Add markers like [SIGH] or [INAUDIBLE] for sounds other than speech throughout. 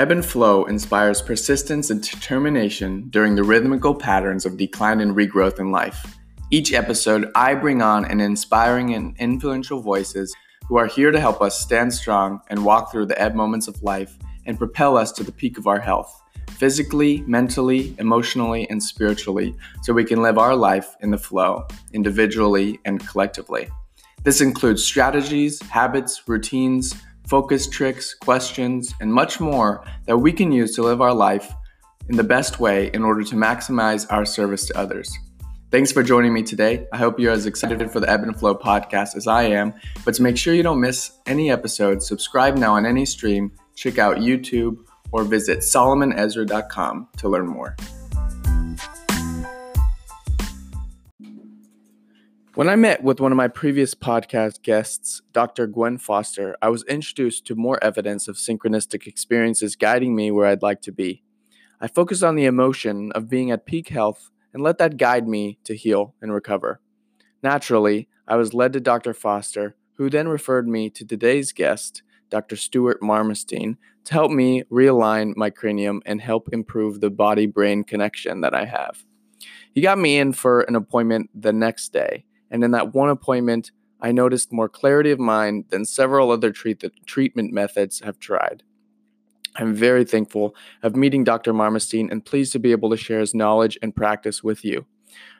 Ebb and flow inspires persistence and determination during the rhythmical patterns of decline and regrowth in life. Each episode, I bring on an inspiring and influential voices who are here to help us stand strong and walk through the ebb moments of life and propel us to the peak of our health, physically, mentally, emotionally, and spiritually, so we can live our life in the flow, individually and collectively. This includes strategies, habits, routines, focus tricks, questions, and much more that we can use to live our life in the best way in order to maximize our service to others. Thanks for joining me today. I hope you're as excited for the Ebb and Flow podcast as I am. But to make sure you don't miss any episodes, subscribe now on any stream, check out YouTube, or visit solomonezra.com to learn more. When I met with one of my previous podcast guests, Dr. Gwen Foster, I was introduced to more evidence of synchronistic experiences guiding me where I'd like to be. I focused on the emotion of being at peak health and let that guide me to heal and recover. Naturally, I was led to Dr. Foster, who then referred me to today's guest, Dr. Stuart Marmestein, to help me realign my cranium and help improve the body brain connection that I have. He got me in for an appointment the next day, and in that one appointment, I noticed more clarity of mind than several other treat- treatment methods have tried. I'm very thankful of meeting Dr. Marmestein and pleased to be able to share his knowledge and practice with you.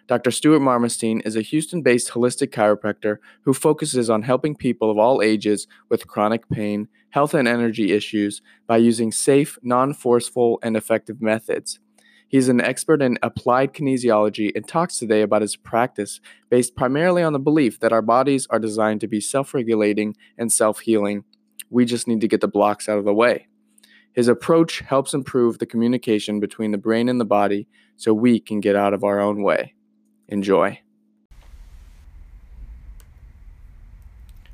Dr. Stuart Marmestein is a Houston based holistic chiropractor who focuses on helping people of all ages with chronic pain, health, and energy issues by using safe, non forceful, and effective methods. He is an expert in applied kinesiology and talks today about his practice based primarily on the belief that our bodies are designed to be self regulating and self healing. We just need to get the blocks out of the way. His approach helps improve the communication between the brain and the body so we can get out of our own way. Enjoy.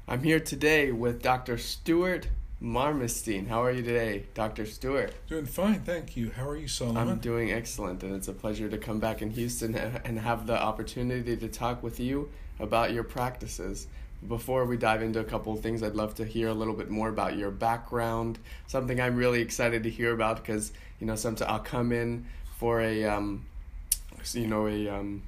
I'm here today with Dr. Stuart Marmestein. How are you today, Dr. Stuart? Doing fine, thank you. How are you, Solomon? I'm doing excellent, and it's a pleasure to come back in Houston and have the opportunity to talk with you about your practices. Before we dive into a couple of things, I'd love to hear a little bit more about your background. Something I'm really excited to hear about because you know, sometimes I'll come in for a, um, you know, a um,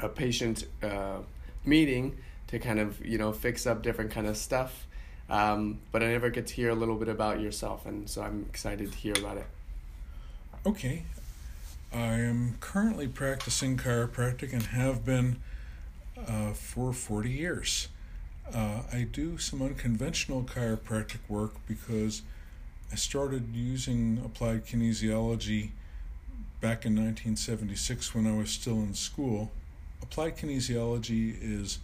a patient uh, meeting to kind of you know fix up different kind of stuff, um, but I never get to hear a little bit about yourself, and so I'm excited to hear about it. Okay, I am currently practicing chiropractic and have been uh, for 40 years. Uh, I do some unconventional chiropractic work because I started using applied kinesiology back in 1976 when I was still in school. Applied kinesiology is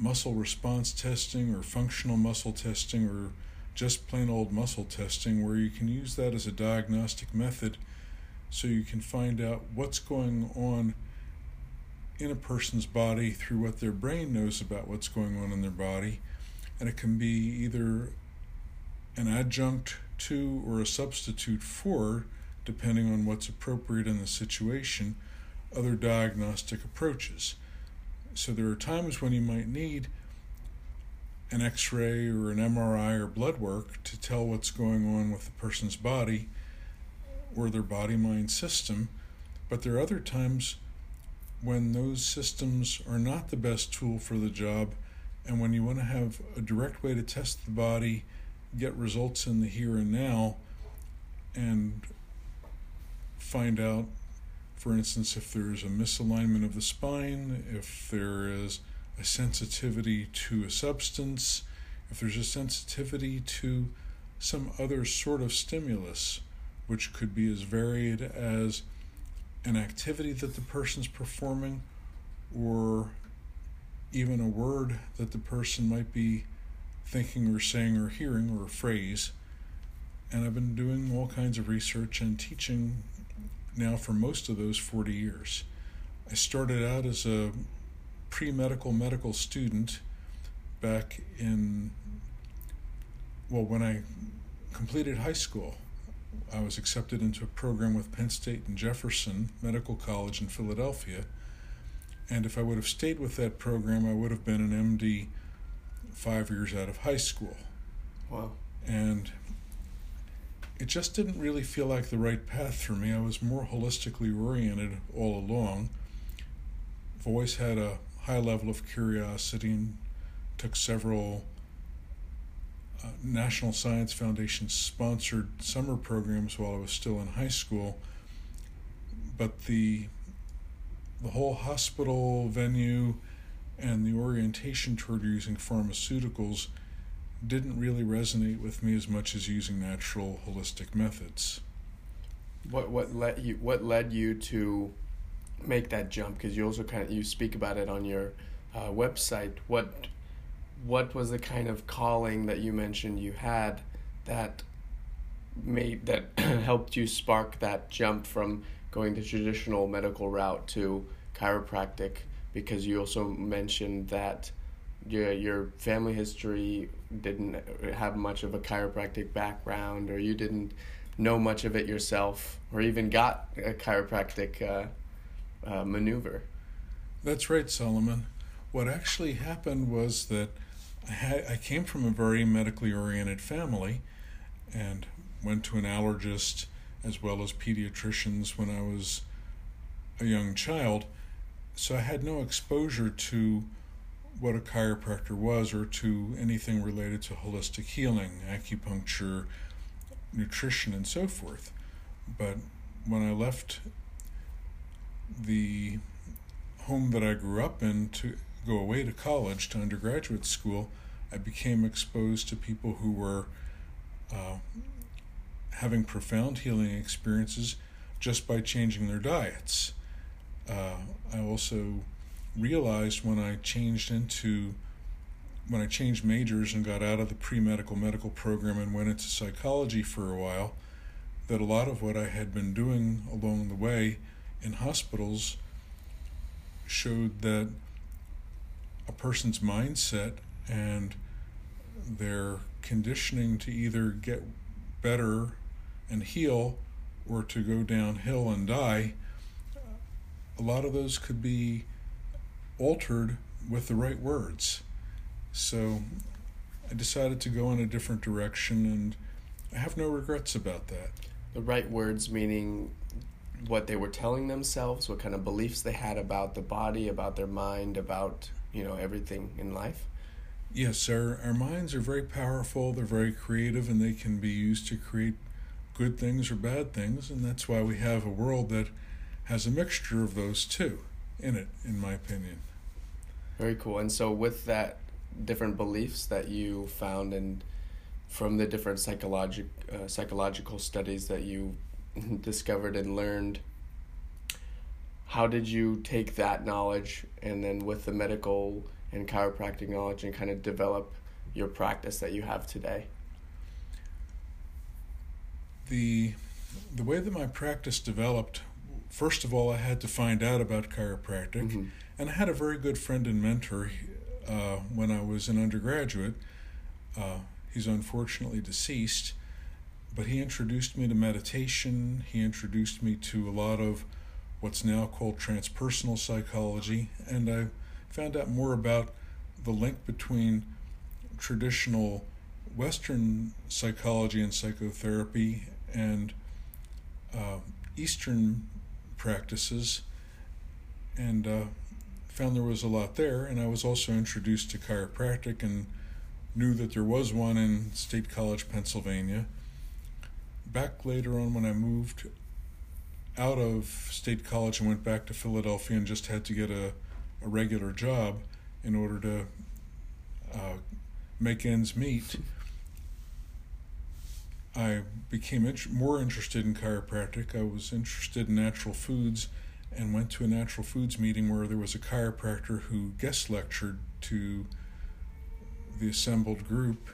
muscle response testing or functional muscle testing or just plain old muscle testing where you can use that as a diagnostic method so you can find out what's going on in a person's body through what their brain knows about what's going on in their body. And it can be either an adjunct to or a substitute for, depending on what's appropriate in the situation, other diagnostic approaches. So there are times when you might need an x ray or an MRI or blood work to tell what's going on with the person's body or their body mind system. But there are other times when those systems are not the best tool for the job, and when you want to have a direct way to test the body, get results in the here and now, and find out, for instance, if there's a misalignment of the spine, if there is a sensitivity to a substance, if there's a sensitivity to some other sort of stimulus, which could be as varied as an activity that the person's performing or even a word that the person might be thinking or saying or hearing or a phrase. And I've been doing all kinds of research and teaching now for most of those 40 years. I started out as a pre medical medical student back in, well, when I completed high school. I was accepted into a program with Penn State and Jefferson Medical College in Philadelphia. And if I would have stayed with that program, I would have been an MD five years out of high school. Wow. And it just didn't really feel like the right path for me. I was more holistically oriented all along. I've always had a high level of curiosity and took several uh, National Science Foundation sponsored summer programs while I was still in high school. But the the whole hospital venue and the orientation toward using pharmaceuticals didn't really resonate with me as much as using natural holistic methods. What what led you what led you to make that jump? Because you also kind of you speak about it on your uh, website. What what was the kind of calling that you mentioned you had that made that [CLEARS THROAT] helped you spark that jump from going the traditional medical route to chiropractic? Because you also mentioned that your your family history didn't have much of a chiropractic background, or you didn't know much of it yourself, or even got a chiropractic uh, uh, maneuver. That's right, Solomon. What actually happened was that I, had, I came from a very medically oriented family, and went to an allergist as well as pediatricians when I was a young child. So I had no exposure to what a chiropractor was or to anything related to holistic healing, acupuncture, nutrition, and so forth. But when I left the home that I grew up in to go away to college, to undergraduate school, I became exposed to people who were uh, having profound healing experiences just by changing their diets. Uh, I also realized when I changed into when I changed majors and got out of the pre medical medical program and went into psychology for a while, that a lot of what I had been doing along the way in hospitals showed that a person's mindset and their conditioning to either get better and heal or to go downhill and die, a lot of those could be altered with the right words. So I decided to go in a different direction, and I have no regrets about that. The right words meaning what they were telling themselves, what kind of beliefs they had about the body, about their mind, about you know everything in life. Yes, our our minds are very powerful. They're very creative, and they can be used to create good things or bad things, and that's why we have a world that has a mixture of those two in it, in my opinion. Very cool. And so, with that different beliefs that you found and from the different psychologic uh, psychological studies that you [LAUGHS] discovered and learned, how did you take that knowledge and then with the medical and chiropractic knowledge and kind of develop your practice that you have today? The the way that my practice developed, first of all, I had to find out about chiropractic. Mm-hmm and I had a very good friend and mentor uh, when I was an undergraduate. Uh, he's unfortunately deceased, but he introduced me to meditation. He introduced me to a lot of what's now called transpersonal psychology, and I found out more about the link between traditional Western psychology and psychotherapy and uh, Eastern practices. And uh, found there was a lot there, and I was also introduced to chiropractic and knew that there was one in State College, Pennsylvania. Back later on, when I moved out of State College and went back to Philadelphia and just had to get a, a regular job in order to uh, make ends meet, I became int- more interested in chiropractic. I was interested in natural foods and went to a natural foods meeting where there was a chiropractor who guest lectured to the assembled group.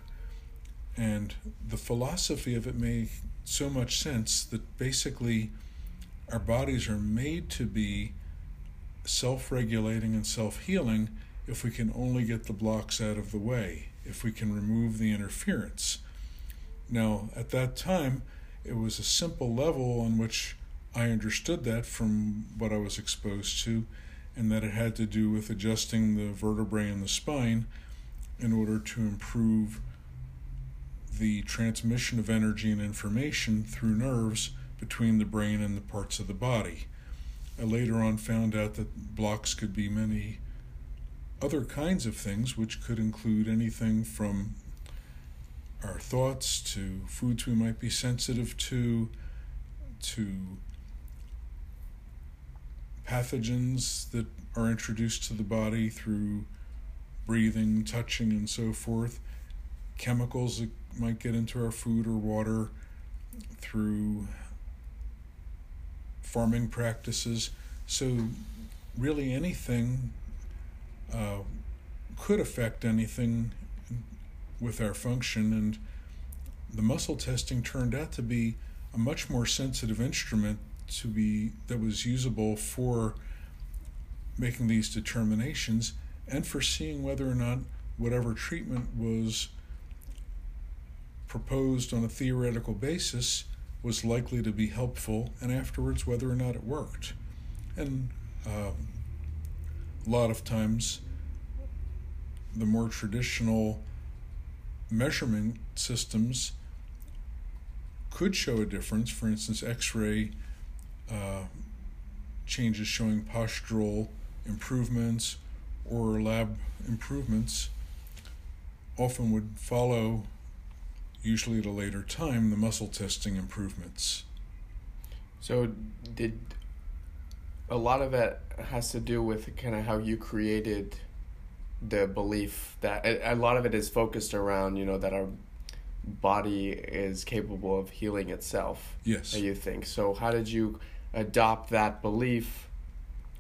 And the philosophy of it made so much sense that basically our bodies are made to be self regulating and self healing if we can only get the blocks out of the way, if we can remove the interference. Now, at that time, it was a simple level on which I understood that from what I was exposed to, and that it had to do with adjusting the vertebrae in the spine in order to improve the transmission of energy and information through nerves between the brain and the parts of the body. I later on found out that blocks could be many other kinds of things, which could include anything from our thoughts to foods we might be sensitive to, to pathogens that are introduced to the body through breathing, touching, and so forth, chemicals that might get into our food or water through farming practices. So, really, anything uh, could affect anything with our function, and the muscle testing turned out to be a much more sensitive instrument to be that was usable for making these determinations and for seeing whether or not whatever treatment was proposed on a theoretical basis was likely to be helpful, and afterwards whether or not it worked. And uh, a lot of times, the more traditional measurement systems could show a difference. For instance, X ray uh, changes showing postural improvements or lab improvements often would follow, usually at a later time, the muscle testing improvements. So, did a lot of that has to do with kind of how you created the belief that a lot of it is focused around, you know, that our body is capable of healing itself. Yes. You think so? How did you adopt that belief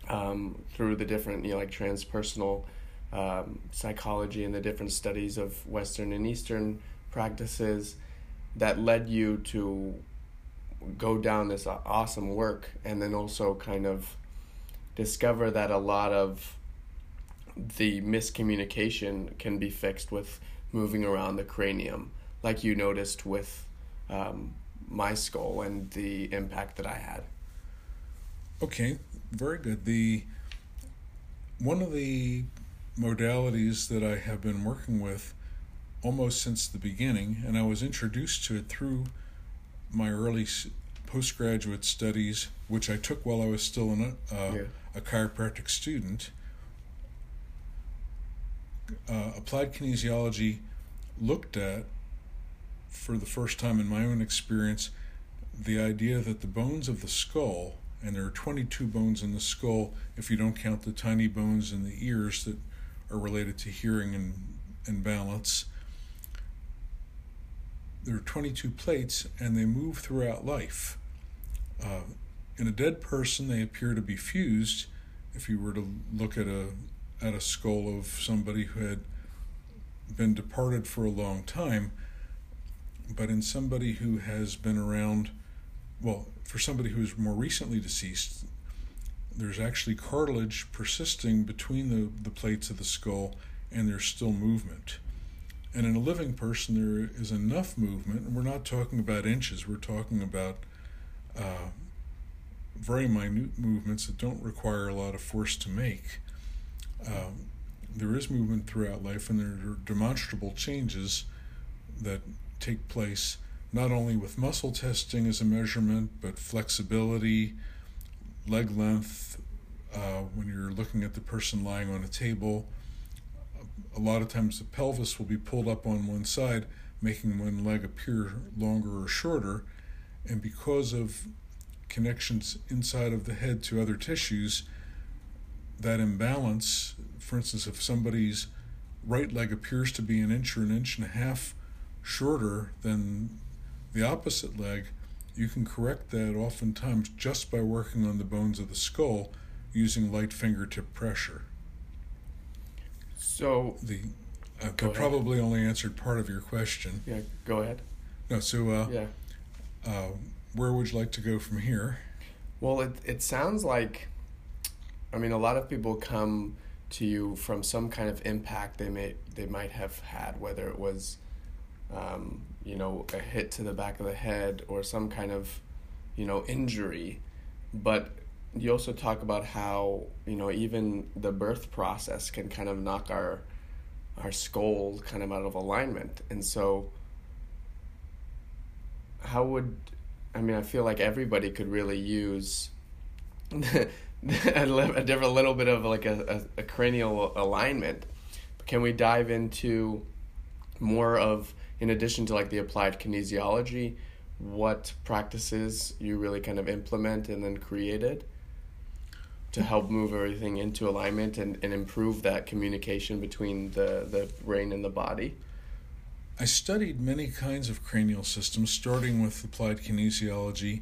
um, through the different, you know, like transpersonal um, psychology and the different studies of Western and Eastern practices that led you to go down this awesome work and then also kind of discover that a lot of the miscommunication can be fixed with moving around the cranium, like you noticed with um, my skull and the impact that I had. Okay, very good. The one of the modalities that I have been working with almost since the beginning, and I was introduced to it through my early postgraduate studies, which I took while I was still an, uh, yeah. a chiropractic student. Uh, applied kinesiology looked at, for the first time in my own experience, the idea that the bones of the skull and there are 22 bones in the skull if you don't count the tiny bones in the ears that are related to hearing and, and balance. There are 22 plates and they move throughout life. Uh, in a dead person, they appear to be fused. If you were to look at a at a skull of somebody who had been departed for a long time, but in somebody who has been around, well, for somebody who is more recently deceased, there's actually cartilage persisting between the, the plates of the skull and there's still movement. And in a living person, there is enough movement, and we're not talking about inches, we're talking about uh, very minute movements that don't require a lot of force to make. Um, there is movement throughout life, and there are demonstrable changes that take place not only with muscle testing as a measurement, but flexibility, leg length, uh, when you're looking at the person lying on a table. A lot of times the pelvis will be pulled up on one side, making one leg appear longer or shorter. And because of connections inside of the head to other tissues, that imbalance, for instance, if somebody's right leg appears to be an inch or an inch and a half shorter than the opposite leg, you can correct that oftentimes just by working on the bones of the skull using light fingertip pressure. So the I probably only answered part of your question. Yeah, go ahead. No, so uh, yeah, uh, where would you like to go from here? Well, it it sounds like, I mean, a lot of people come to you from some kind of impact they may they might have had, whether it was um, you know, a hit to the back of the head or some kind of, you know, injury. But you also talk about how, you know, even the birth process can kind of knock our our skull kind of out of alignment. And so how would I mean I feel like everybody could really use [LAUGHS] a, a different little bit of like a, a, a cranial alignment. Can we dive into more of in addition to like the applied kinesiology, what practices you really kind of implement and then created to help move everything into alignment and, and improve that communication between the, the brain and the body? I studied many kinds of cranial systems, starting with applied kinesiology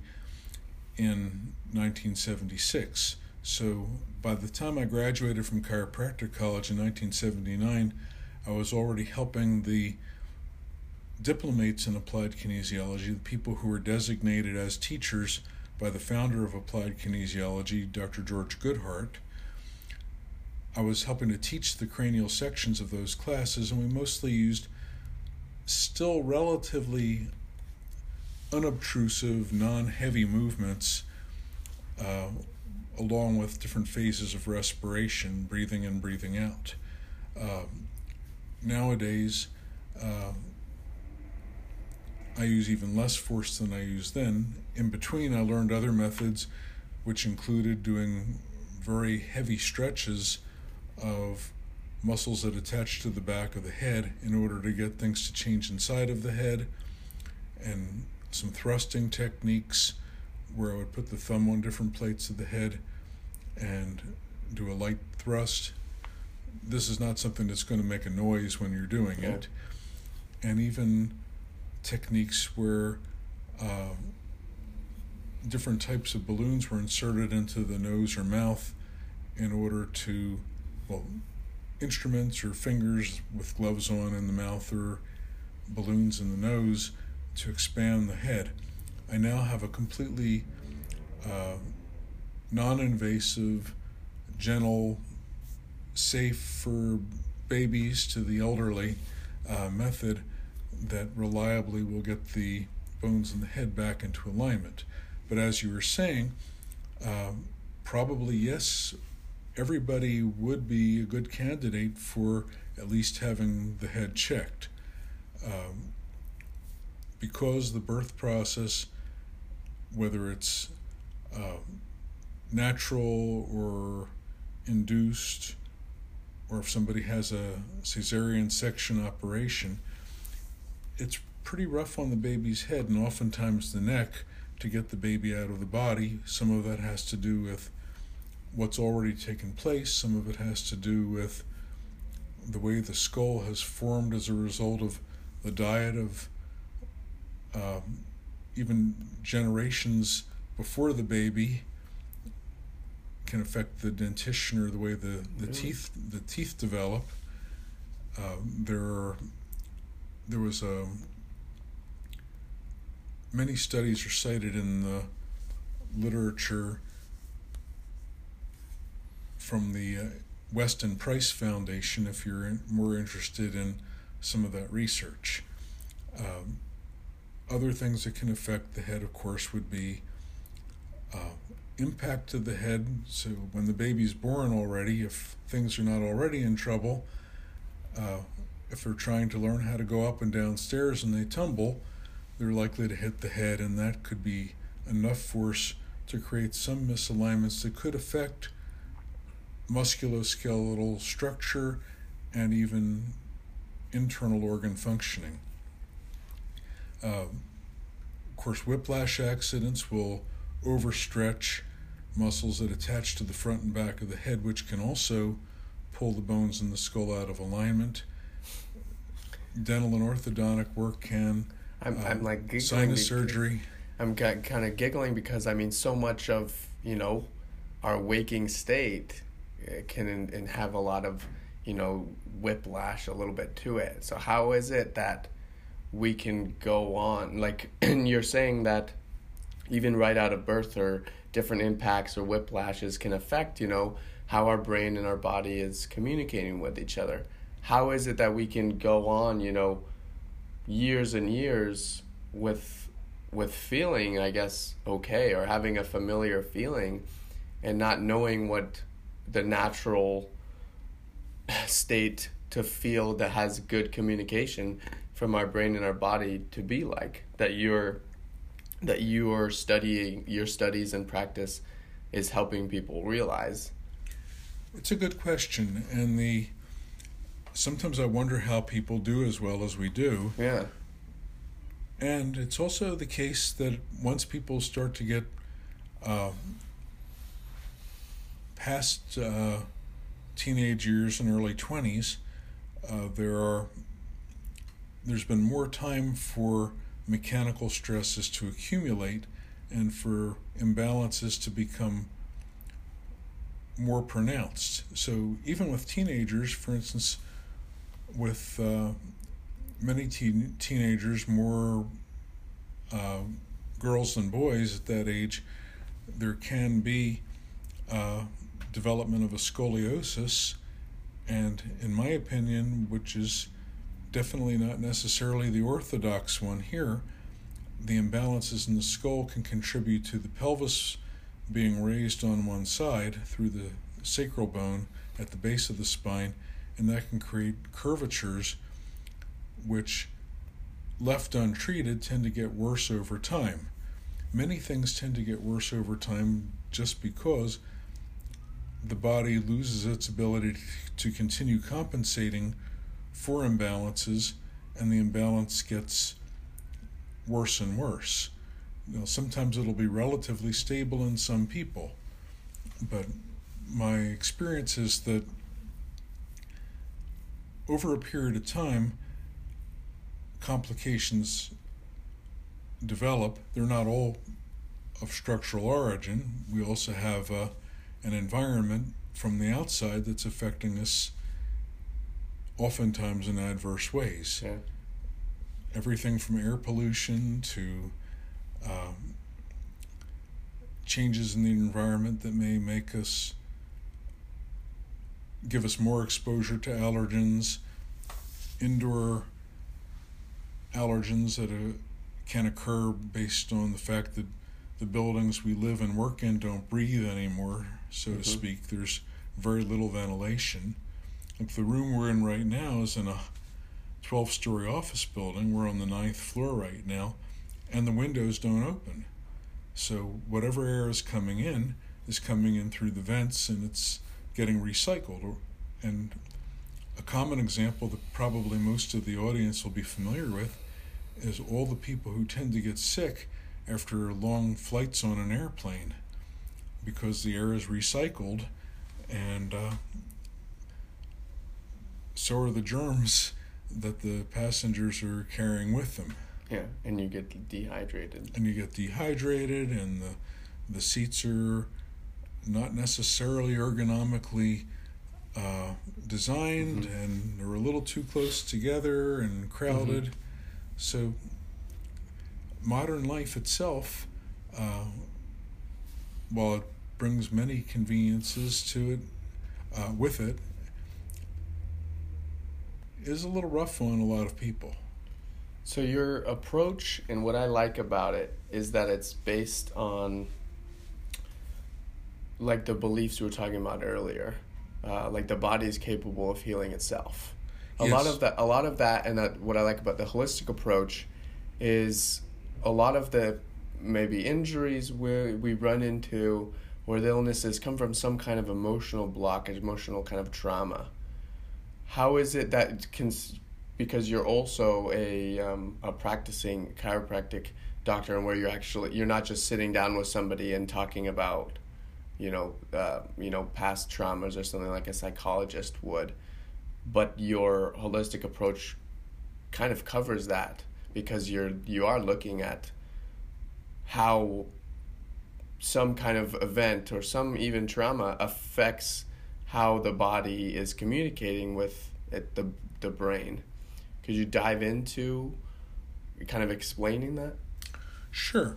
in 1976. So by the time I graduated from chiropractic college in 1979, I was already helping the diplomates in applied kinesiology, the people who were designated as teachers by the founder of applied kinesiology, Dr. George Goodheart. I was helping to teach the cranial sections of those classes, and we mostly used still relatively unobtrusive, non heavy movements, uh, along with different phases of respiration, breathing in, breathing out. Uh, nowadays, uh, I use even less force than I used then. In between, I learned other methods, which included doing very heavy stretches of muscles that attach to the back of the head in order to get things to change inside of the head, and some thrusting techniques where I would put the thumb on different plates of the head and do a light thrust. This is not something that's going to make a noise when you're doing yeah. it. And even techniques where uh, different types of balloons were inserted into the nose or mouth in order to, well, instruments or fingers with gloves on in the mouth or balloons in the nose to expand the head. I now have a completely uh, non invasive, gentle, safe for babies to the elderly uh, method that reliably will get the bones in the head back into alignment. But as you were saying, um, probably yes, everybody would be a good candidate for at least having the head checked. Um, because the birth process, whether it's uh, natural or induced, or if somebody has a cesarean section operation, it's pretty rough on the baby's head and oftentimes the neck to get the baby out of the body. Some of that has to do with what's already taken place, some of it has to do with the way the skull has formed as a result of the diet of um, even generations before the baby can affect the dentition or the way the, the really? teeth the teeth develop. Uh, there are there was a um, many studies are cited in the literature from the uh, Weston Price Foundation if you're more interested in some of that research. Um, other things that can affect the head, of course, would be uh, impact to the head. So when the baby's born already, if things are not already in trouble, uh, if they're trying to learn how to go up and down stairs and they tumble, they're likely to hit the head, and that could be enough force to create some misalignments that could affect musculoskeletal structure and even internal organ functioning. Uh, of course, whiplash accidents will overstretch muscles that attach to the front and back of the head, which can also pull the bones in the skull out of alignment dental and orthodontic work can. I'm, uh, I'm like giggling sinus surgery. I'm kind of giggling because I mean, so much of you know our waking state eh, can and have a lot of you know whiplash a little bit to it. So how is it that we can go on like and [CLEARS THROAT] you're saying that even right out of birth or different impacts or whiplashes can affect you know how our brain and our body is communicating with each other how is it that we can go on, you know, years and years with with feeling, I guess, okay or having a familiar feeling and not knowing what the natural [LAUGHS] state to feel that has good communication from our brain and our body to be like that you're that you are studying your studies and practice is helping people realize? It's a good question, and the sometimes I wonder how people do as well as we do. Yeah. And it's also the case that once people start to get uh, past uh, teenage years and early 20s, uh, there are there's been more time for mechanical stresses to accumulate and for imbalances to become more pronounced. So even with teenagers, for instance, with uh, many teen- teenagers, more uh, girls than boys at that age, there can be uh, development of a scoliosis, and in my opinion, which is definitely not necessarily the orthodox one here, the imbalances in the skull can contribute to the pelvis being raised on one side through the sacral bone at the base of the spine, and that can create curvatures which, left untreated, tend to get worse over time. Many things tend to get worse over time just because the body loses its ability to continue compensating for imbalances, and the imbalance gets worse and worse. You know, sometimes it'll be relatively stable in some people, but my experience is that over a period of time, complications develop. They're not all of structural origin. We also have uh, an environment from the outside that's affecting us oftentimes in adverse ways. Yeah. Everything from air pollution to um, changes in the environment that may make us give us more exposure to allergens, indoor allergens that uh, can occur based on the fact that the buildings we live and work in don't breathe anymore, so mm-hmm. to speak. There's very little ventilation. Like the room we're in right now is in a 12 story office building. We're on the ninth floor right now, and the windows don't open. So whatever air is coming in is coming in through the vents and it's getting recycled. And a common example that probably most of the audience will be familiar with is all the people who tend to get sick after long flights on an airplane because the air is recycled and uh, so are the germs [LAUGHS] that the passengers are carrying with them. Yeah, and you get dehydrated. And you get dehydrated, and the the seats are not necessarily ergonomically uh, designed, mm-hmm. and they're a little too close together and crowded. Mm-hmm. So, modern life itself, uh, while it brings many conveniences to it, uh, with it, is a little rough on a lot of people. So your approach and what I like about it is that it's based on like the beliefs we were talking about earlier. Uh, like the body is capable of healing itself. A yes. lot of that a lot of that and that what I like about the holistic approach is a lot of the maybe injuries where we run into where the illnesses come from some kind of emotional blockage, emotional kind of trauma how is it that can because you're also a um, a practicing chiropractic doctor and where you're actually you're not just sitting down with somebody and talking about you know uh, you know past traumas or something like a psychologist would but your holistic approach kind of covers that because you're you are looking at how some kind of event or some even trauma affects how the body is communicating with it, the the brain. Could you dive into kind of explaining that? Sure.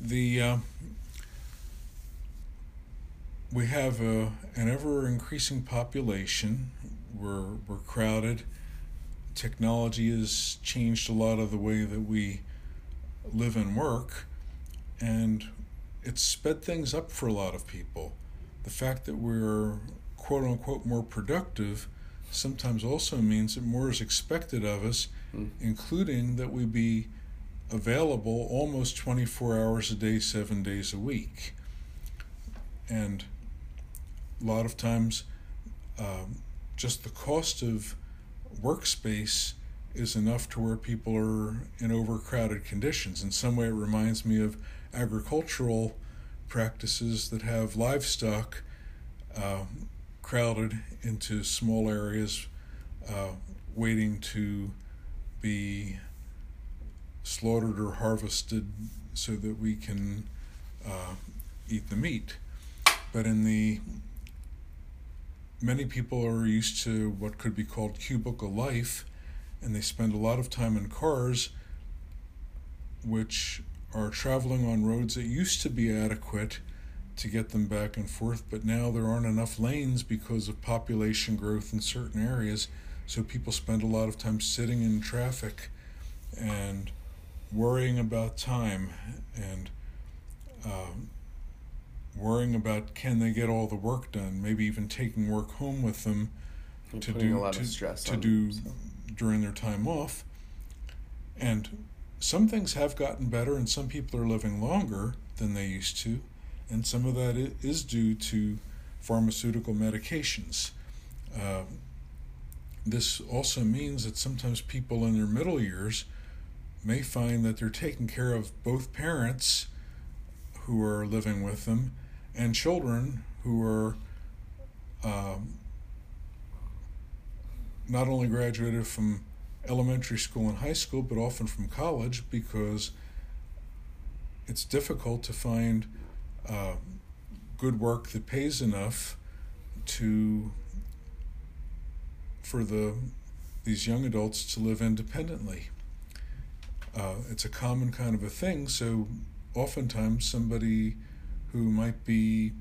The uh, we have a, an ever increasing population. We're we're crowded. Technology has changed a lot of the way that we live and work, and it's sped things up for a lot of people. The fact that we're quote unquote more productive sometimes also means that more is expected of us, mm. including that we be available almost 24 hours a day, seven days a week. And a lot of times, um, just the cost of workspace is enough to where people are in overcrowded conditions. In some way, it reminds me of agricultural practices that have livestock uh, crowded into small areas uh, waiting to be slaughtered or harvested so that we can uh, eat the meat. But in the many people are used to what could be called cubicle life, and they spend a lot of time in cars, which are traveling on roads that used to be adequate to get them back and forth, but now there aren't enough lanes because of population growth in certain areas. So people spend a lot of time sitting in traffic and worrying about time and um, worrying about can they get all the work done, maybe even taking work home with them You're to do a lot to, of stress to do themselves. during their time off. And some things have gotten better, and some people are living longer than they used to, and some of that is due to pharmaceutical medications. Uh, this also means that sometimes people in their middle years may find that they're taking care of both parents who are living with them and children who are um, not only graduated from elementary school and high school, but often from college because it's difficult to find uh, good work that pays enough to for the these young adults to live independently. Uh, it's a common kind of a thing, so oftentimes somebody who might be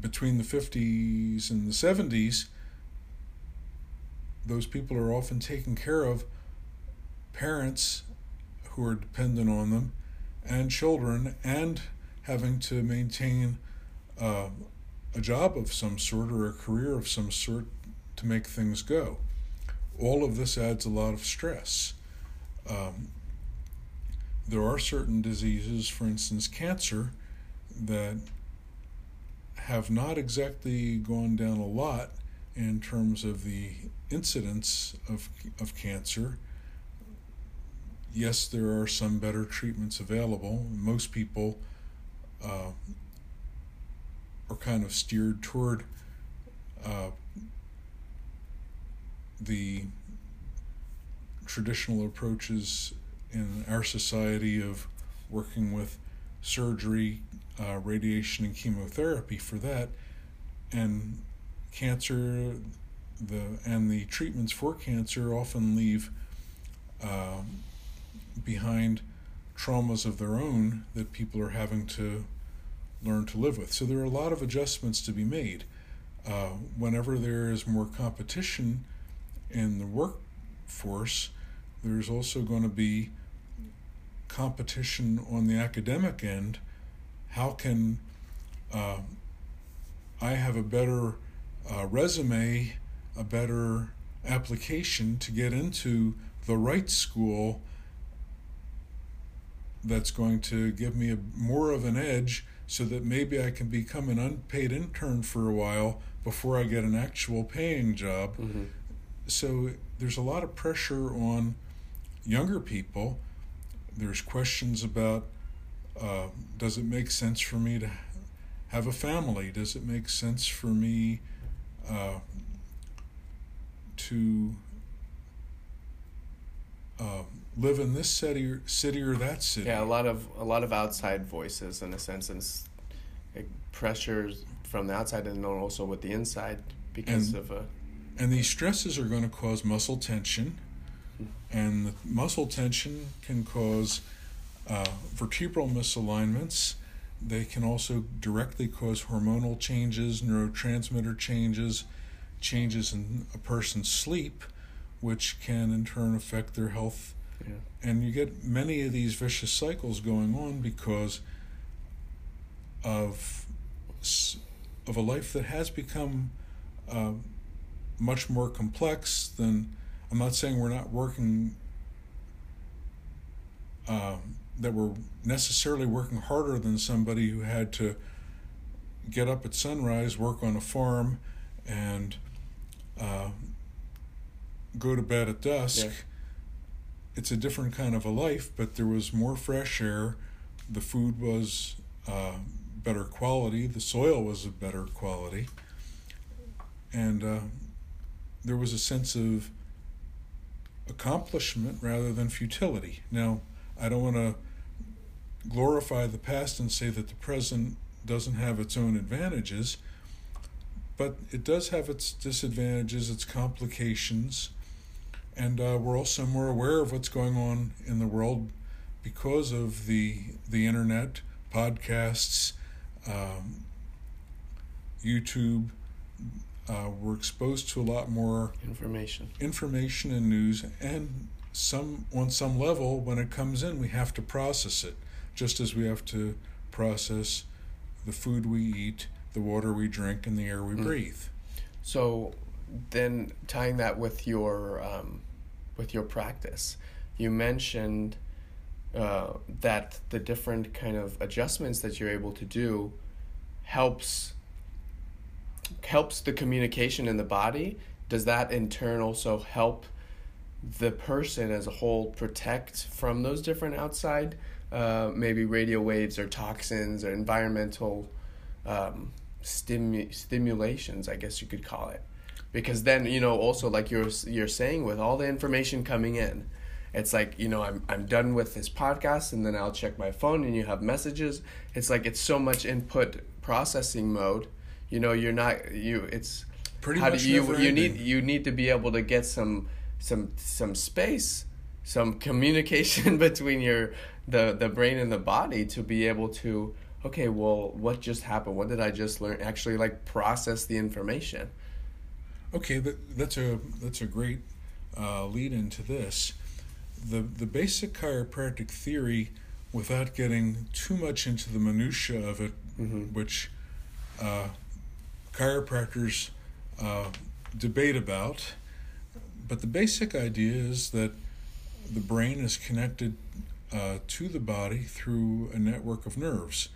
between the 50s and the 70s, those people are often taking care of parents who are dependent on them and children and having to maintain uh, a job of some sort or a career of some sort to make things go. All of this adds a lot of stress. Um, there are certain diseases, for instance, cancer, that have not exactly gone down a lot in terms of the incidence of, of cancer. Yes, there are some better treatments available. Most people uh, are kind of steered toward uh, the traditional approaches in our society of working with surgery, uh, radiation, and chemotherapy for that, and cancer, the and the treatments for cancer often leave um, behind traumas of their own that people are having to learn to live with. So there are a lot of adjustments to be made. Uh, whenever there is more competition in the workforce, there's also going to be competition on the academic end. How can uh, I have a better uh, resume, a better application to get into the right school that's going to give me a, more of an edge so that maybe I can become an unpaid intern for a while before I get an actual paying job. Mhm. So there's a lot of pressure on younger people. There's questions about uh, does it make sense for me to have a family? Does it make sense for me uh, to uh, live in this city or, city or that city? Yeah, a lot of a lot of outside voices in a sense, and it pressures from the outside and also with the inside because And- of uh, And these stresses are going to cause muscle tension, and the muscle tension can cause uh, vertebral misalignments. They can also directly cause hormonal changes, neurotransmitter changes, changes in a person's sleep, which can in turn affect their health. Yeah. And you get many of these vicious cycles going on because of of a life that has become uh, much more complex than I'm not saying we're not working um, that were necessarily working harder than somebody who had to get up at sunrise, work on a farm, and uh, go to bed at dusk. Yeah. It's a different kind of a life, but there was more fresh air. The food was uh, better quality. The soil was of better quality. And uh, there was a sense of accomplishment rather than futility. Now, I don't want to glorify the past and say that the present doesn't have its own advantages, but it does have its disadvantages, its complications, and uh, we're also more aware of what's going on in the world because of the the internet, podcasts, um, YouTube. Uh, we're exposed to a lot more Information. information and news, and some on some level, when it comes in, we have to process it, just as we have to process the food we eat, the water we drink, and the air we Mm. breathe. So then tying that with your um, with your practice, you mentioned uh, that the different kind of adjustments that you're able to do helps helps the communication in the body. Does that in turn also help the person as a whole protect from those different outside uh, maybe radio waves or toxins or environmental um, stimu- stimulations, I guess you could call it. Because then, you know, also like you're you're saying, with all the information coming in, it's like you know I'm I'm done with this podcast, and then I'll check my phone, and you have messages. It's like it's so much input processing mode. You know, you're not you. It's Pretty how much do you you need you need to be able to get some some some space some communication [LAUGHS] between your the the brain and the body to be able to okay well what just happened what did i just learn actually like process the information Okay, that, that's a that's a great uh, lead into this. The the basic chiropractic theory, without getting too much into the minutia of it, which uh, chiropractors uh, debate about, but the basic idea is that the brain is connected uh, to the body through a network of nerves.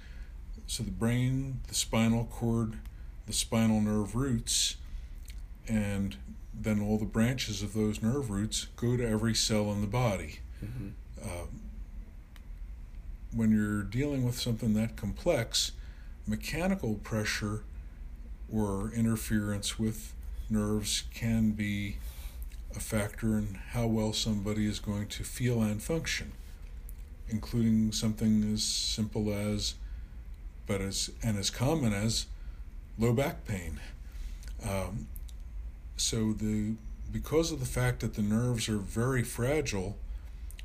So the brain, the spinal cord, the spinal nerve roots, and then all the branches of those nerve roots go to every cell in the body. Uh, when you're dealing with something that complex, mechanical pressure or interference with nerves can be a factor in how well somebody is going to feel and function, including something as simple as, but as and as common as, low back pain. Um, so the because of the fact that the nerves are very fragile,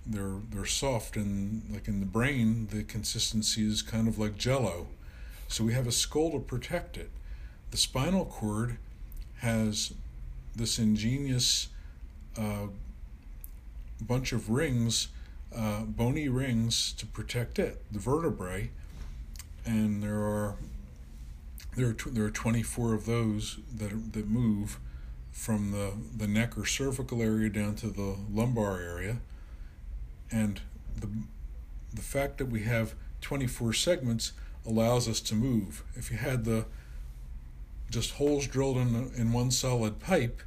they're they're soft and like in the brain the consistency is kind of like jello. So we have a skull to protect it. The spinal cord has this ingenious uh, bunch of rings, uh, bony rings to protect it, the vertebrae, and there are there are tw- there are 24 of those that are, that move from the the neck or cervical area down to the lumbar area, and the the fact that we have 24 segments allows us to move. If you had the just holes drilled in in one solid pipe,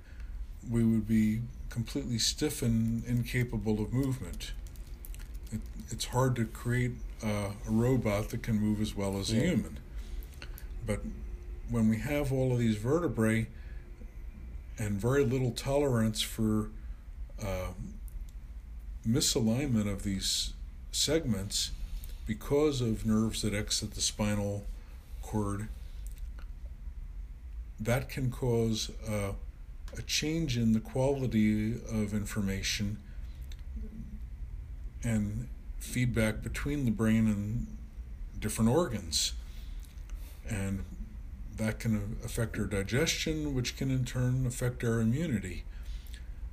we would be completely stiff and incapable of movement. It, it's hard to create uh, a robot that can move as well as a human. But when we have all of these vertebrae and very little tolerance for uh, misalignment of these segments because of nerves that exit the spinal cord, that can cause uh, a change in the quality of information and feedback between the brain and different organs. And that can affect our digestion, which can in turn affect our immunity.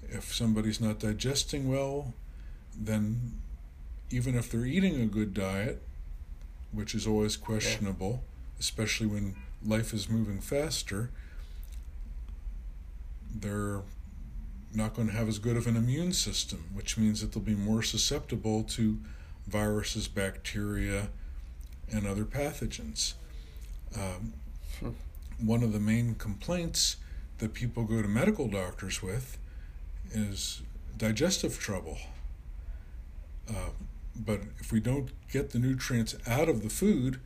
If somebody's not digesting well, then even if they're eating a good diet, which is always questionable, especially when life is moving faster, they're not going to have as good of an immune system, which means that they'll be more susceptible to viruses, bacteria, and other pathogens. Um, hmm. One of the main complaints that people go to medical doctors with is digestive trouble. Uh, but if we don't get the nutrients out of the food,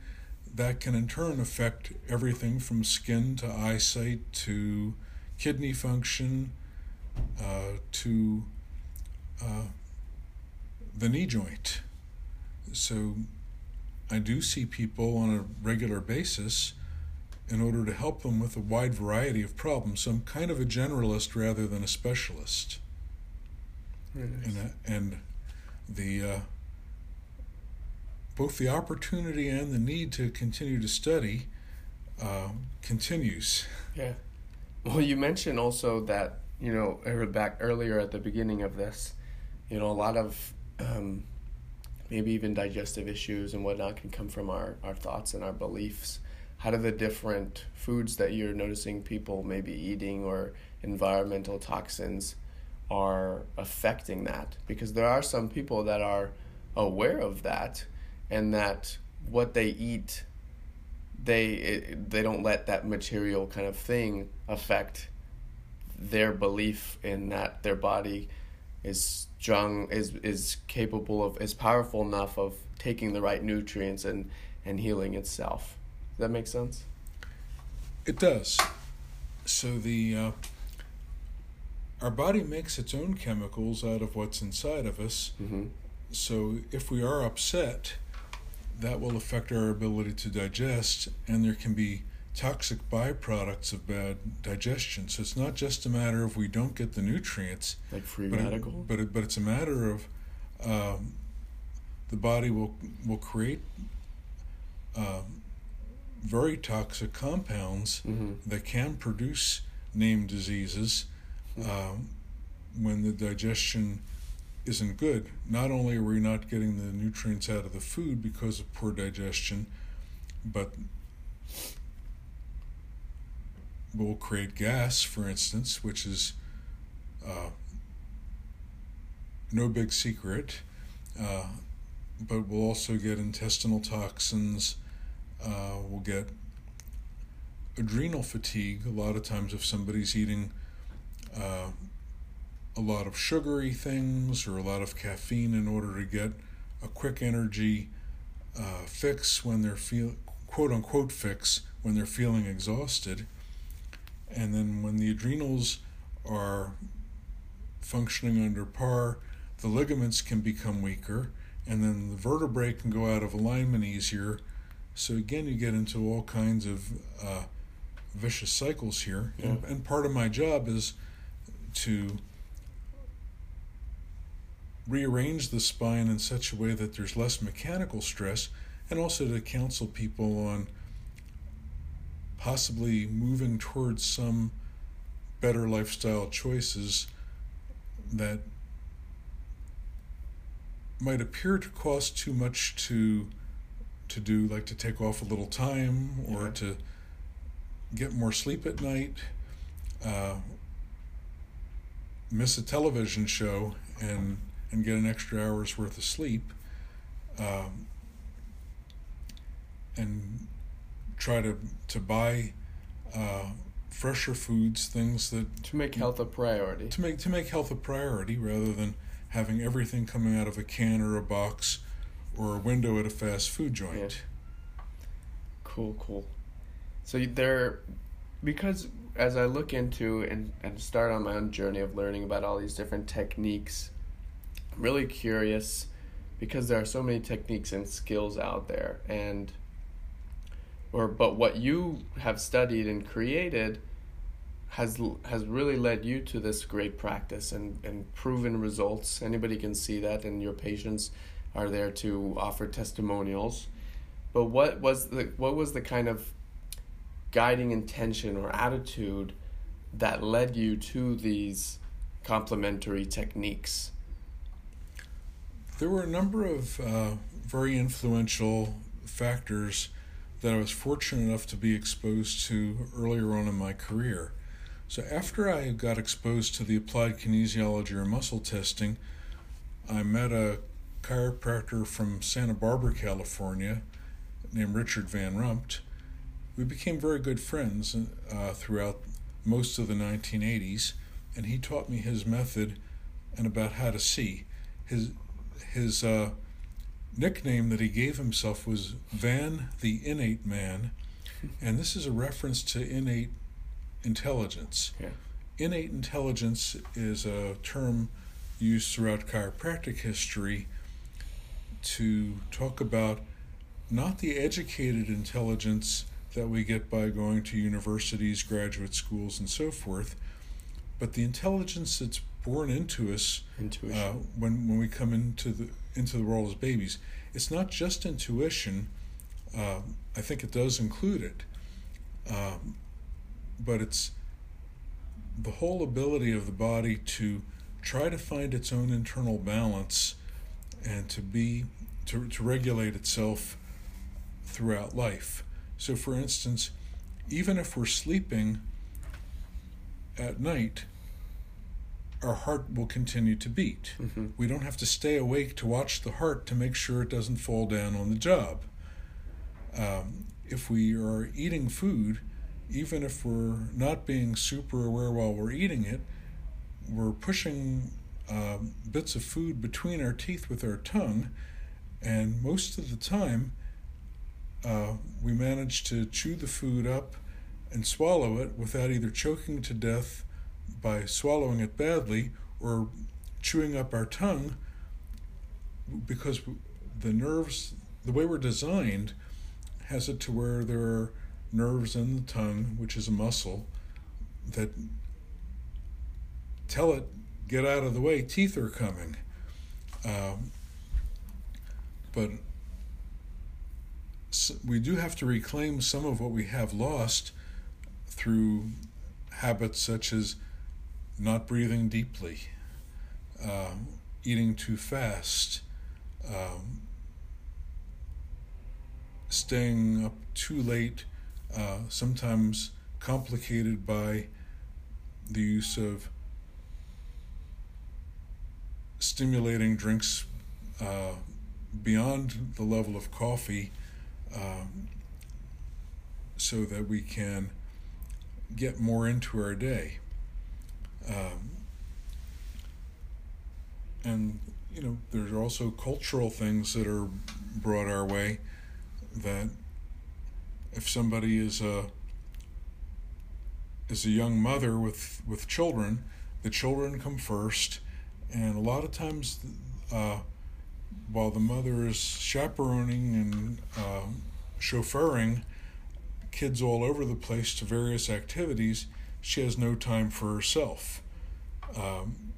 that can in turn affect everything from skin to eyesight to kidney function uh, to uh, the knee joint. So I do see people on a regular basis in order to help them with a wide variety of problems. So I'm kind of a generalist rather than a specialist. Nice. And, uh, and the uh, both the opportunity and the need to continue to study uh, continues. Yeah. Well, you mentioned also that you know back earlier at the beginning of this, you know, a lot of um, maybe even digestive issues and whatnot can come from our, our thoughts and our beliefs. How do the different foods that you're noticing people maybe eating or environmental toxins are affecting that? Because there are some people that are aware of that and that what they eat they it, they don't let that material kind of thing affect their belief in that their body is strong is is capable of is powerful enough of taking the right nutrients and and healing itself. Does that make sense? It does. So the uh, our body makes its own chemicals out of what's inside of us. Mm-hmm. So if we are upset, that will affect our ability to digest, and there can be toxic byproducts of bad digestion. So it's not just a matter of we don't get the nutrients, like free but radicals, it, but it, but it's a matter of um, the body will will create uh, very toxic compounds mm-hmm. that can produce named diseases uh, when the digestion isn't good. Not only are we not getting the nutrients out of the food because of poor digestion, but we'll create gas, for instance, which is uh, no big secret, uh, but we'll also get intestinal toxins. Uh, we'll get adrenal fatigue. A lot of times, if somebody's eating uh, a lot of sugary things or a lot of caffeine in order to get a quick energy uh, fix when they're feel quote unquote fix when they're feeling exhausted and then when the adrenals are functioning under par, the ligaments can become weaker, and then the vertebrae can go out of alignment easier. So again, you get into all kinds of uh, vicious cycles here. Yeah. And, and part of my job is to rearrange the spine in such a way that there's less mechanical stress, and also to counsel people on possibly moving towards some better lifestyle choices that might appear to cost too much to to do like to take off a little time or yeah. to get more sleep at night uh, miss a television show and and get an extra hour's worth of sleep um, and try to to buy uh, fresher foods, things that to make health a priority. To make to make health a priority rather than having everything coming out of a can or a box or a window at a fast food joint. Yeah. Cool, cool. So there, because as I look into and, and start on my own journey of learning about all these different techniques, really curious because there are so many techniques and skills out there and or but what you have studied and created has has really led you to this great practice and, and proven results. Anybody can see that, and your patients are there to offer testimonials. But what was the what was the kind of guiding intention or attitude that led you to these complementary techniques? There were a number of uh, very influential factors that I was fortunate enough to be exposed to earlier on in my career. So, after I got exposed to the applied kinesiology or muscle testing, I met a chiropractor from Santa Barbara, California, named Richard Van Rumpt. We became very good friends uh, throughout most of the 1980s, and he taught me his method and about how to see. His his uh, nickname that he gave himself was Van the Innate Man, and this is a reference to innate intelligence. Yeah. Innate intelligence is a term used throughout chiropractic history to talk about not the educated intelligence that we get by going to universities, graduate schools, and so forth, but the intelligence that's born into us uh, when when we come into the into the world as babies. It's not just intuition. Uh, I think it does include it, um, but it's the whole ability of the body to try to find its own internal balance and to be to, to regulate itself throughout life. So for instance, even if we're sleeping at night, our heart will continue to beat. Mm-hmm. We don't have to stay awake to watch the heart to make sure it doesn't fall down on the job. Um, if we are eating food, even if we're not being super aware while we're eating it, we're pushing uh, bits of food between our teeth with our tongue, and most of the time, uh, we manage to chew the food up and swallow it without either choking to death by swallowing it badly or chewing up our tongue because the nerves, the way we're designed, has it to where there are nerves in the tongue, which is a muscle, that tell it, get out of the way, teeth are coming. Um, but we do have to reclaim some of what we have lost through habits such as not breathing deeply, uh, eating too fast, um, staying up too late, uh, sometimes complicated by the use of stimulating drinks uh, beyond the level of coffee um, so that we can get more into our day. Um, and you know, there's also cultural things that are brought our way that if somebody is a is a young mother with with children, the children come first, and a lot of times, uh, while the mother is chaperoning and uh, chauffeuring kids all over the place to various activities, she has no time for herself. Um,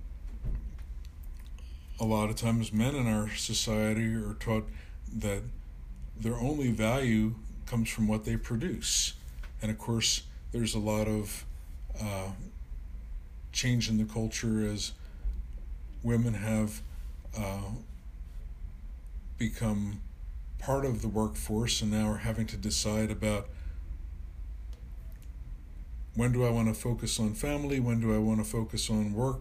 a lot of times, men in our society are taught that their only value comes from what they produce. And of course, there's a lot of uh, change in the culture as women have uh, become part of the workforce and now are having to decide about when do I want to focus on family? When do I want to focus on work?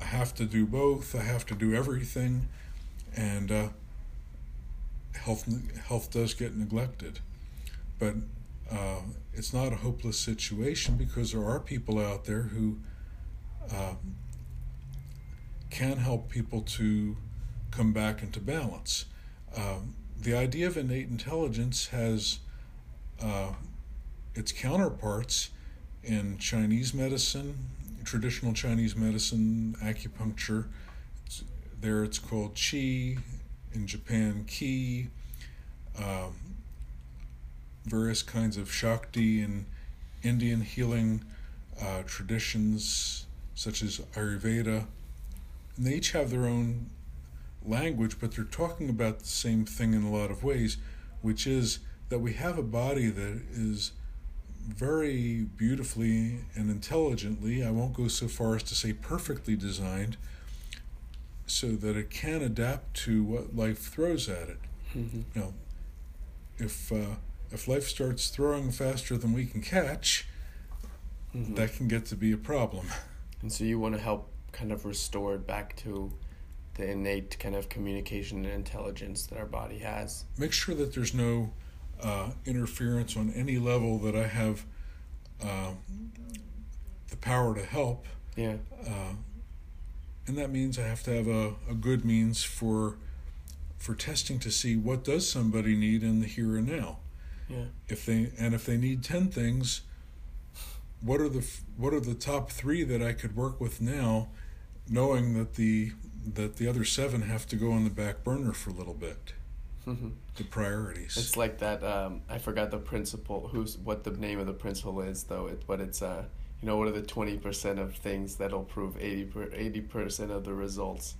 I have to do both. I have to do everything, and uh, health health does get neglected. But uh, it's not a hopeless situation because there are people out there who uh, can help people to come back into balance. Um, the idea of innate intelligence has uh, its counterparts in Chinese medicine, traditional Chinese medicine, acupuncture. It's, there it's called qi, in Japan, ki, um, various kinds of Shakti and Indian healing uh, traditions, such as Ayurveda. And they each have their own language, but they're talking about the same thing in a lot of ways, which is that we have a body that is very beautifully and intelligently, I won't go so far as to say perfectly designed, so that it can adapt to what life throws at it. Mm-hmm. You know, if uh, if life starts throwing faster than we can catch, mm-hmm. that can get to be a problem. And so you want to help kind of restore it back to the innate kind of communication and intelligence that our body has. Make sure that there's no uh, interference on any level that I have uh, the power to help. Yeah. Uh, and that means I have to have a, a good means for for testing to see what does somebody need in the here and now. Yeah. If they and if they need ten things, what are the what are the top three that I could work with now, knowing that the that the other seven have to go on the back burner for a little bit. The priorities. It's like that. Um, I forgot the principle. Who's what the name of the principle is though. It, but it's uh, you know, what are the twenty percent of things that'll prove 80 per eighty percent of the results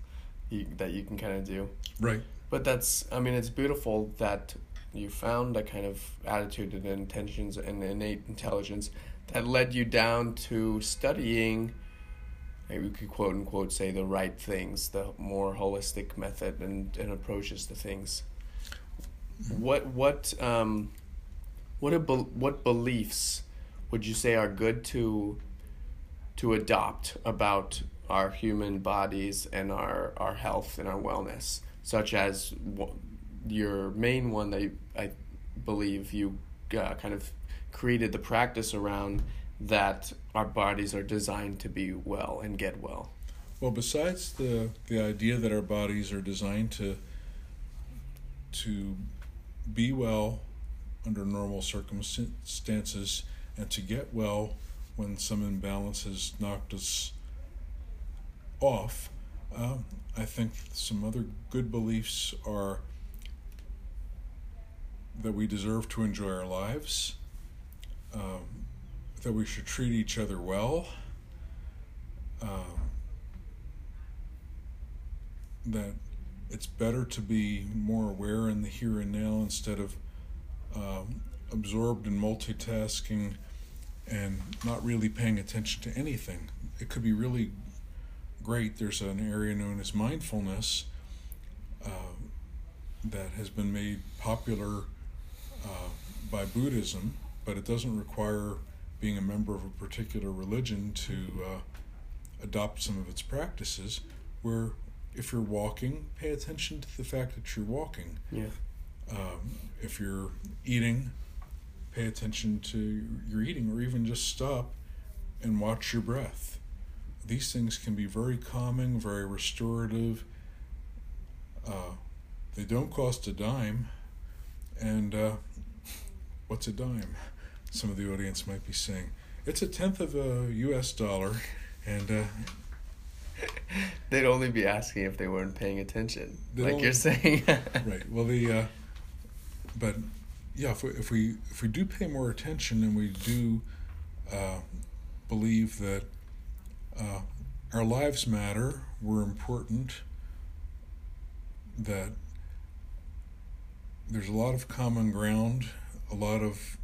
you, that you can kind of do. Right. But that's. I mean, it's beautiful that you found a kind of attitude and intentions and innate intelligence that led you down to studying maybe we could quote unquote say the right things the more holistic method and, and approaches to things what what um what a what beliefs would you say are good to to adopt about our human bodies and our our health and our wellness such as your main one that you, I believe you uh, kind of created the practice around that our bodies are designed to be well and get well. Well, besides the the idea that our bodies are designed to to be well under normal circumstances and to get well when some imbalance has knocked us off, uh, I think some other good beliefs are that we deserve to enjoy our lives, um, that we should treat each other well, um, that it's better to be more aware in the here and now instead of um, absorbed in multitasking and not really paying attention to anything. It could be really great. There's an area known as mindfulness uh, that has been made popular uh, by Buddhism, but it doesn't require being a member of a particular religion to uh, adopt some of its practices. Where if you're walking, pay attention to the fact that you're walking. Yeah. Um, if you're eating, pay attention to your eating, or even just stop and watch your breath. These things can be very calming, very restorative. Uh, they don't cost a dime, and uh, what's a dime? Some of the audience might be saying it's a tenth of a U.S. dollar, and uh, [LAUGHS] they'd only be asking if they weren't paying attention, like only, you're saying. [LAUGHS] right. [LAUGHS] Well, the uh, but yeah, if we, if we if we do pay more attention and we do uh, believe that uh, our lives matter, we're important, that there's a lot of common ground, a lot of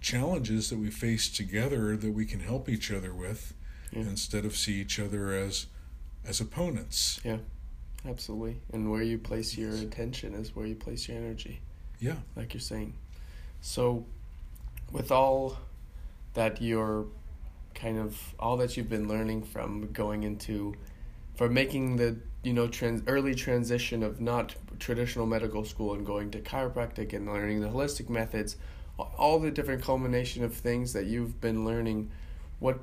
challenges that we face together that we can help each other with yeah. instead of see each other as as opponents. Yeah. Absolutely. And where you place your attention is where you place your energy. Yeah. Like you're saying. So with all that you're kind of all that you've been learning from going into for making the you know trans early transition of not traditional medical school and going to chiropractic and learning the holistic methods all the different culmination of things that you've been learning what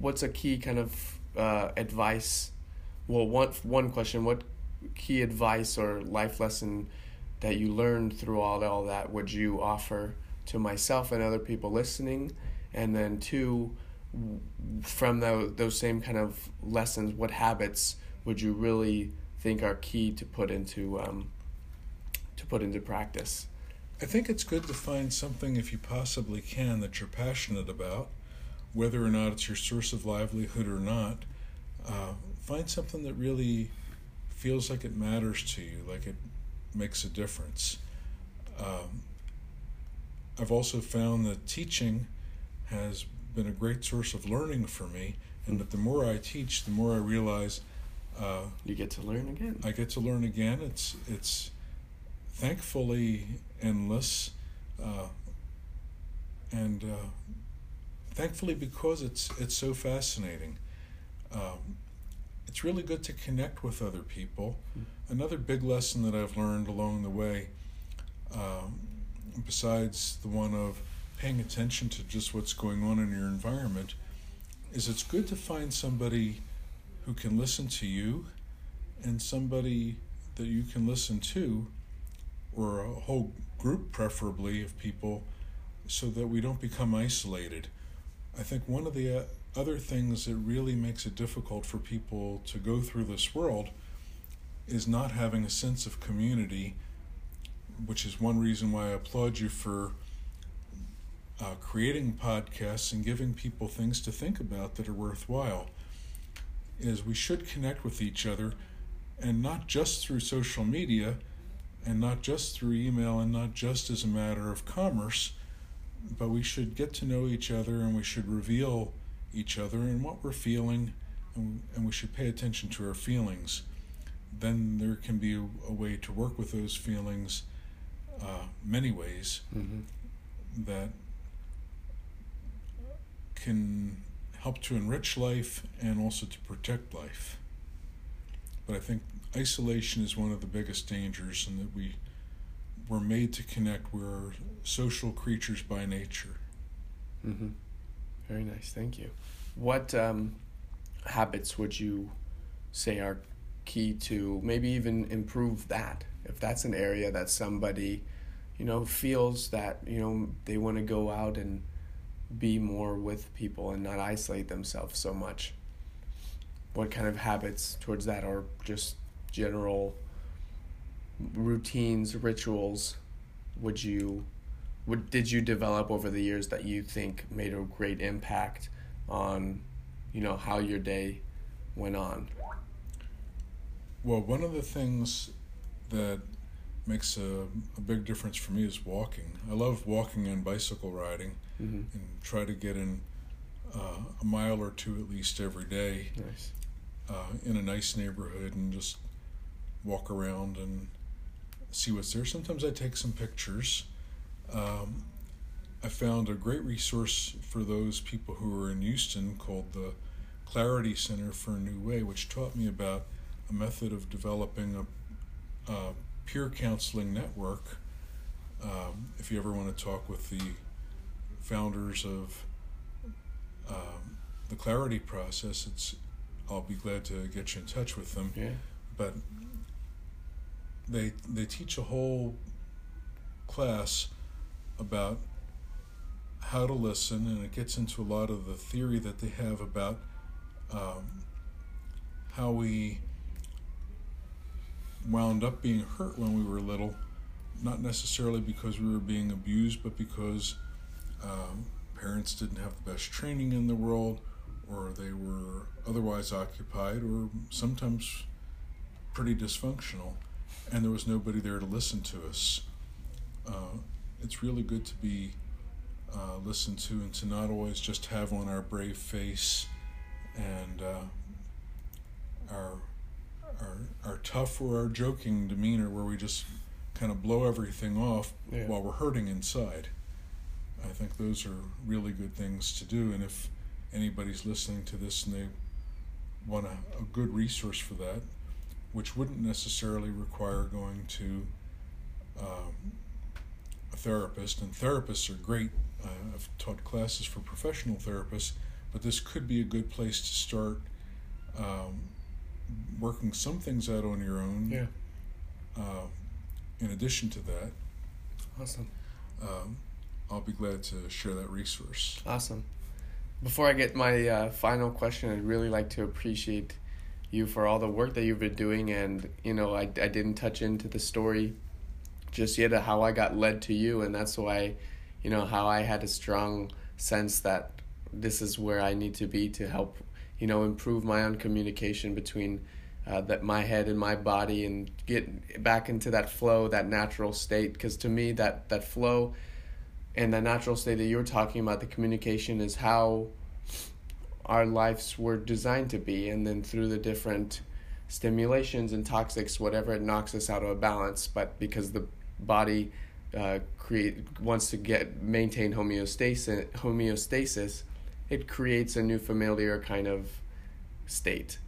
what's a key kind of uh, advice well one one question what key advice or life lesson that you learned through all, all that would you offer to myself and other people listening and then two from the, those same kind of lessons what habits would you really think are key to put into um, to put into practice I think it's good to find something, if you possibly can, that you're passionate about, whether or not it's your source of livelihood or not. Uh, find something that really feels like it matters to you, like it makes a difference. Um, I've also found that teaching has been a great source of learning for me, and that the more I teach, the more I realize uh, you get to learn again. I get to learn again. It's it's thankfully endless, uh, and uh, thankfully because it's it's so fascinating. Um, it's really good to connect with other people. Another big lesson that I've learned along the way, um, besides the one of paying attention to just what's going on in your environment, is it's good to find somebody who can listen to you and somebody that you can listen to, or a whole group, preferably, of people, so that we don't become isolated. I think one of the uh, other things that really makes it difficult for people to go through this world is not having a sense of community, which is one reason why I applaud you for uh, creating podcasts and giving people things to think about that are worthwhile. Is we should connect with each other and not just through social media and not just through email and not just as a matter of commerce, but we should get to know each other and we should reveal each other and what we're feeling and, and we should pay attention to our feelings. Then there can be a, a way to work with those feelings uh, many ways Mm-hmm. that can help to enrich life and also to protect life. But I think isolation is one of the biggest dangers, and that we we're made to connect. We're social creatures by nature. Mm-hmm. Very nice. Thank you. What um, habits would you say are key to maybe even improve that? If that's an area that somebody, you know, feels that, you know, they want to go out and be more with people and not isolate themselves so much. What kind of habits towards that or just general routines, rituals would you what did you develop over the years that you think made a great impact on you know how your day went on Well, one of the things that makes a, a big difference for me is walking. I love walking and bicycle riding mm-hmm. and try to get in uh, a mile or two at least every day nice uh, in a nice neighborhood and just walk around and see what's there. Sometimes I take some pictures. Um, I found a great resource for those people who are in Houston called the Clarity Center for a New Way, which taught me about a method of developing a, a peer counseling network. Um, if you ever want to talk with the founders of um, the Clarity process, it's I'll be glad to get you in touch with them. yeah But they they teach a whole class about how to listen, and it gets into a lot of the theory that they have about um, how we wound up being hurt when we were little, not necessarily because we were being abused, but because um, parents didn't have the best training in the world, or they were otherwise occupied, or sometimes pretty dysfunctional, and there was nobody there to listen to us. Uh, it's really good to be uh, listened to and to not always just have on our brave face and uh, our, our our tough or our joking demeanor where we just kind of blow everything off Yeah. while we're hurting inside. I think those are really good things to do, and if anybody's listening to this and they want a, a good resource for that, which wouldn't necessarily require going to um, a therapist, and therapists are great. Uh, I've taught classes for professional therapists, but this could be a good place to start um, working some things out on your own. yeah Uh, in addition to that, awesome um, I'll be glad to share that resource. awesome before i get my uh, final question i'd really like to appreciate you for all the work that you've been doing and you know i, I didn't touch into the story just yet how i got led to you and that's why you know how i had a strong sense that this is where i need to be to help you know improve my own communication between uh, that my head and my body and get back into that flow that natural state. Because to me that that flow and the natural state that you were talking about the communication is how our lives were designed to be. And then through the different stimulations and toxics whatever it knocks us out of a balance. But because the body uh, create wants to get maintain homeostasis homeostasis it creates a new familiar kind of state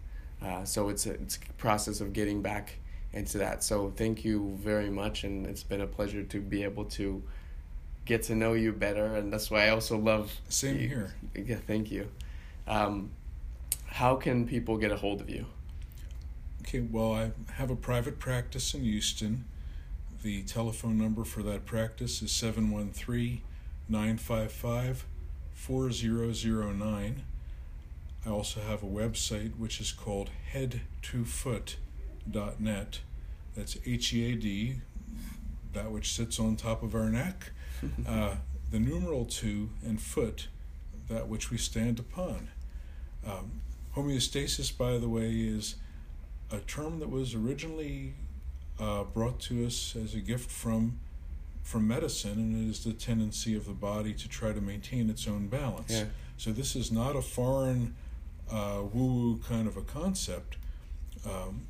Uh, so it's a, it's a process of getting back into that. So thank you very much, and it's been a pleasure to be able to get to know you better, and that's why I also love. Same you. here. Yeah, thank you. Um, how can people get a hold of you? Okay, well, I have a private practice in Houston. The telephone number for that practice is 713 955 4009. I also have a website which is called head2foot.net. That's H E A D, that which sits on top of our neck, [LAUGHS] uh, the numeral two, and foot, that which we stand upon. Um, homeostasis, by the way, is a term that was originally uh, brought to us as a gift from from medicine, and it is the tendency of the body to try to maintain its own balance. Yeah. So this is not a foreign uh, woo-woo kind of a concept. Um,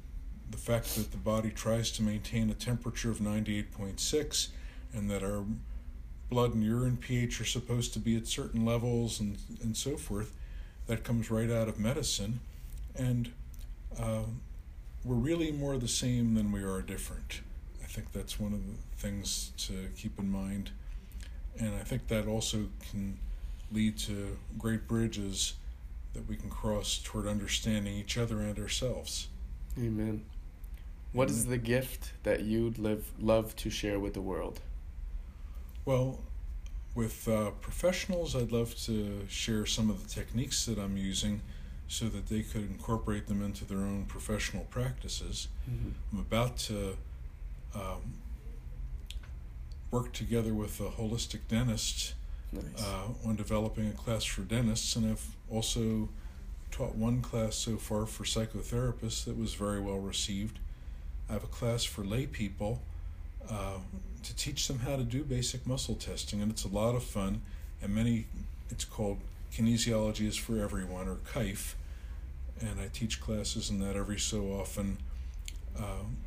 the fact that the body tries to maintain a temperature of 98.6 and that our blood and urine pH are supposed to be at certain levels and, and so forth, that comes right out of medicine. And uh, we're really more the same than we are different. I think that's one of the things to keep in mind. And I think that also can lead to great bridges that we can cross toward understanding each other and ourselves. Amen. What is the gift that you'd live, love to share with the world? Well, with uh, professionals, I'd love to share some of the techniques that I'm using so that they could incorporate them into their own professional practices. Mm-hmm. I'm about to um, work together with a holistic dentist Nice. uh, on developing a class for dentists, and I've also taught one class so far for psychotherapists that was very well received. I have a class for lay people uh, to teach them how to do basic muscle testing, and it's a lot of fun. And many, it's called Kinesiology is for Everyone, or KIFE, and I teach classes in that every so often. Um,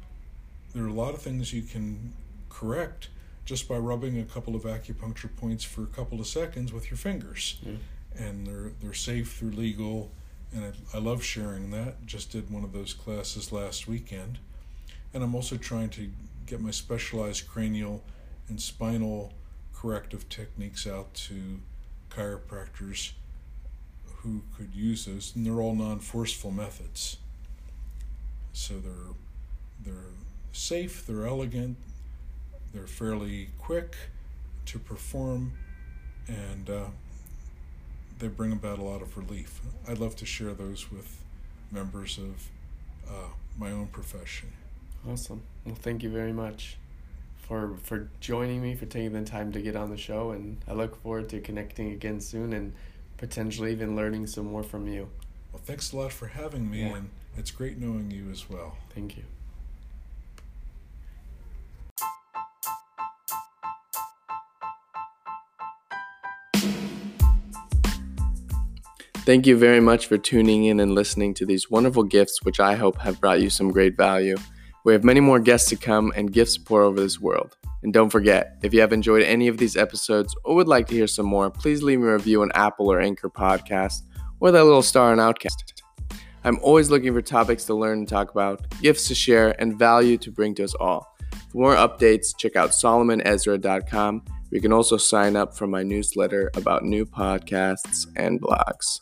there are a lot of things you can correct just by rubbing a couple of acupuncture points for a couple of seconds with your fingers. Yeah. And they're they're safe, they're legal, and I, I love sharing that. Just did one of those classes last weekend. And I'm also trying to get my specialized cranial and spinal corrective techniques out to chiropractors who could use those, and they're all non-forceful methods. So they're they're safe, they're elegant, they're fairly quick to perform, and uh, they bring about a lot of relief. I'd love to share those with members of uh, my own profession. Awesome. Well, thank you very much for for joining me, for taking the time to get on the show, and I look forward to connecting again soon and potentially even learning some more from you. Well, thanks a lot for having me, Yeah. and it's great knowing you as well. Thank you. Thank you very much for tuning in and listening to these wonderful gifts, which I hope have brought you some great value. We have many more guests to come and gifts to pour over this world. And don't forget, if you have enjoyed any of these episodes or would like to hear some more, please leave me a review on Apple or Anchor Podcast or that little star on Outcast. I'm always looking for topics to learn and talk about, gifts to share, and value to bring to us all. For more updates, check out solomonezra.com. You can also sign up for my newsletter about new podcasts and blogs.